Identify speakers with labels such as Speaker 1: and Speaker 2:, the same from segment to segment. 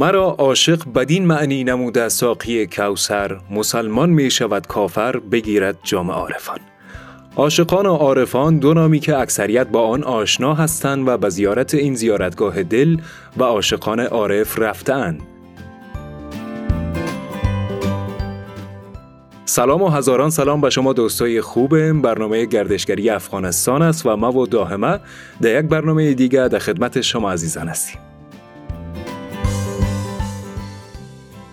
Speaker 1: مرا عاشق بدین معنی نموده ساقی کوسر مسلمان می شود کافر بگیرد جام عارفان. عاشقان و عارفان دو نامی که اکثریت با آن آشنا هستند و به زیارت این زیارتگاه دل و عاشقان عارف رفتهاند. سلام و هزاران سلام به شما دوستای خوب برنامه گردشگری افغانستان است و ما و داهمه در یک برنامه دیگه در خدمت شما عزیزان هستیم.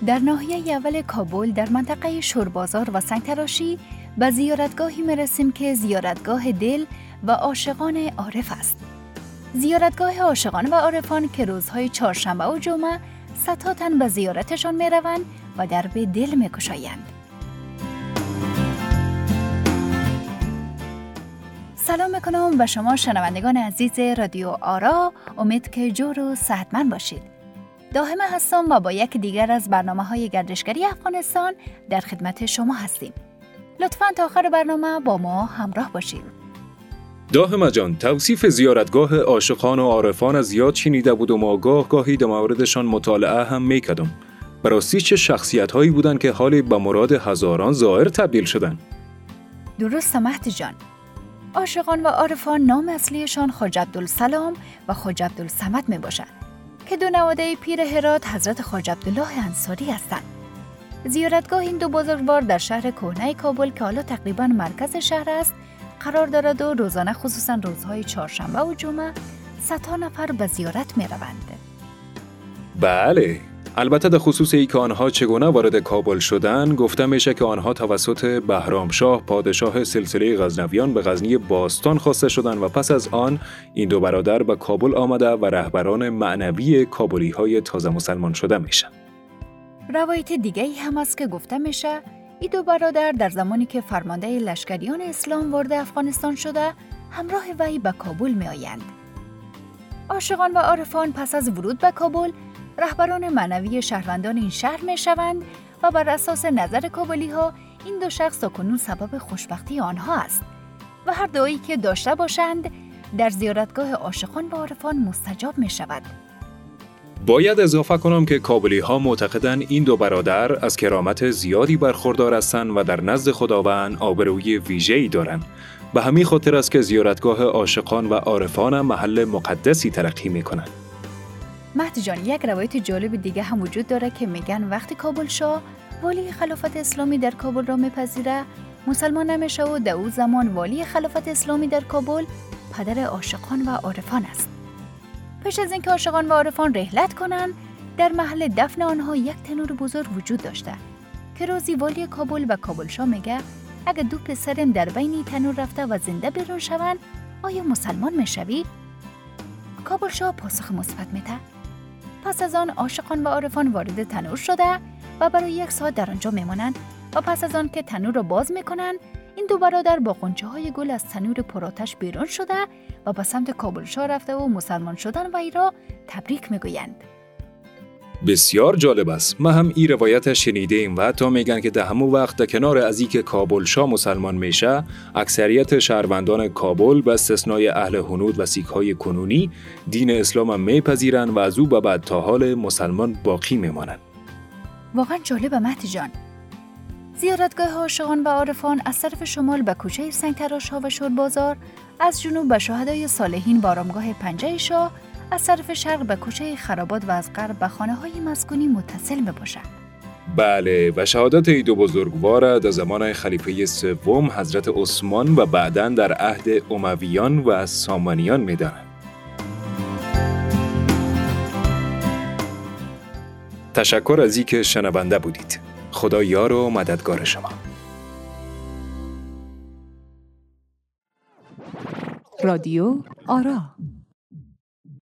Speaker 2: در ناحیه اول کابل در منطقه شوربازار و سنگتراشی به زیارتگاهی مرسیم که زیارتگاه دل و عاشقان عارف است. زیارتگاه عاشقان و عارفان که روزهای چهارشنبه و جمعه ستاتن به زیارتشان می روند و درب دل می. سلام می‌کنم به شما شنوندگان عزیز رادیو آرا امید که جور و صحتمند باشید داهمه هستم و با یک دیگر از برنامه های گردشگری افغانستان در خدمت شما هستیم. لطفا تا آخر برنامه با ما همراه باشید.
Speaker 1: داهمه جان توصیف زیارتگاه عاشقان و عارفان از یاد شنیده بود و ما گاه گاهی در موردشان مطالعه هم میکدم. براستی چه شخصیت هایی بودند که حالی به مراد هزاران زائر تبدیل شدند؟
Speaker 2: درست مهد جان. عاشقان و عارفان نام اصلیشان خاج عبدالسلام و خاج عبدالسمد می باشد. که دو نواده پیر هرات حضرت خاج عبدالله انصاری هستند. زیارتگاه این دو بزرگوار در شهر کهنه کابل که حالا تقریبا مرکز شهر است قرار دارد و روزانه خصوصا روزهای چهارشنبه و جمعه صدها نفر به زیارت می روند.
Speaker 1: بله البته در خصوص ای که آنها چگونه وارد کابل شدن گفته میشه که آنها توسط بهرامشاه پادشاه سلسله غزنویان به غزنی باستان خواسته شدند و پس از آن این دو برادر به کابل آمده و رهبران معنوی کابلی های تازه مسلمان شده میشن.
Speaker 2: روایت دیگه ای هم است که گفته میشه این دو برادر در زمانی که فرمانده لشکریان اسلام وارد افغانستان شده همراه وی به کابل می آیند. عاشقان و عارفان پس از ورود به کابل رهبران معنوی شهروندان این شهر می شوند و بر اساس نظر کابلی ها این دو شخص کنون سبب خوشبختی آنها است و هر دعایی که داشته باشند در زیارتگاه عاشقان و عارفان مستجاب می شود.
Speaker 1: باید اضافه کنم که کابلی ها معتقدند این دو برادر از کرامت زیادی برخوردار هستند و در نزد خداوند آبروی ویژه‌ای دارند. به همین خاطر است که زیارتگاه عاشقان و عارفان محل مقدسی ترقی می کنند.
Speaker 2: مهد جان یک روایت جالب دیگه هم وجود داره که میگن وقتی کابل شاه والی خلافت اسلامی در کابل را میپذیره مسلمان نمیشه و در او زمان والی خلافت اسلامی در کابل پدر عاشقان و عارفان است. پیش از اینکه عاشقان و عارفان رحلت کنند در محل دفن آنها یک تنور بزرگ وجود داشته که روزی والی کابل و کابل شاه میگه اگه دو پسرم در بین تنور رفته و زنده بیرون شوند آیا مسلمان می‌شوی؟ کابل شاه پاسخ مثبت میده پس از آن عاشقان و عارفان وارد تنور شده و برای یک ساعت در آنجا میمانند و پس از آن که تنور را باز می‌کنند این دو برادر با قنچه های گل از تنور پراتش بیرون شده و به سمت کابل شاه رفته و مسلمان شدن و ای را تبریک می‌گویند.
Speaker 1: بسیار جالب است. ما هم این روایت شنیده ایم و حتی میگن که در همون وقت در کنار از که کابل شاه مسلمان میشه اکثریت شهروندان کابل به استثنای اهل هنود و سیک های کنونی دین اسلام هم میپذیرن و از او به بعد تا حال مسلمان باقی میمانند
Speaker 2: واقعا جالب مهدی جان. زیارتگاه عاشقان و عارفان از طرف شمال به کوچه سنگتراش ها و شور بازار از جنوب به شهدای صالحین با آرامگاه پنجه شاه از طرف شرق به کوچه خرابات و از غرب به خانه های مسکونی متصل می باشد.
Speaker 1: بله و شهادت ای دو بزرگوار در زمان خلیفه سوم حضرت عثمان و بعدا در عهد امویان و سامانیان می دانند. تشکر از که شنونده بودید. خدا یار و مددگار شما.
Speaker 3: رادیو آرا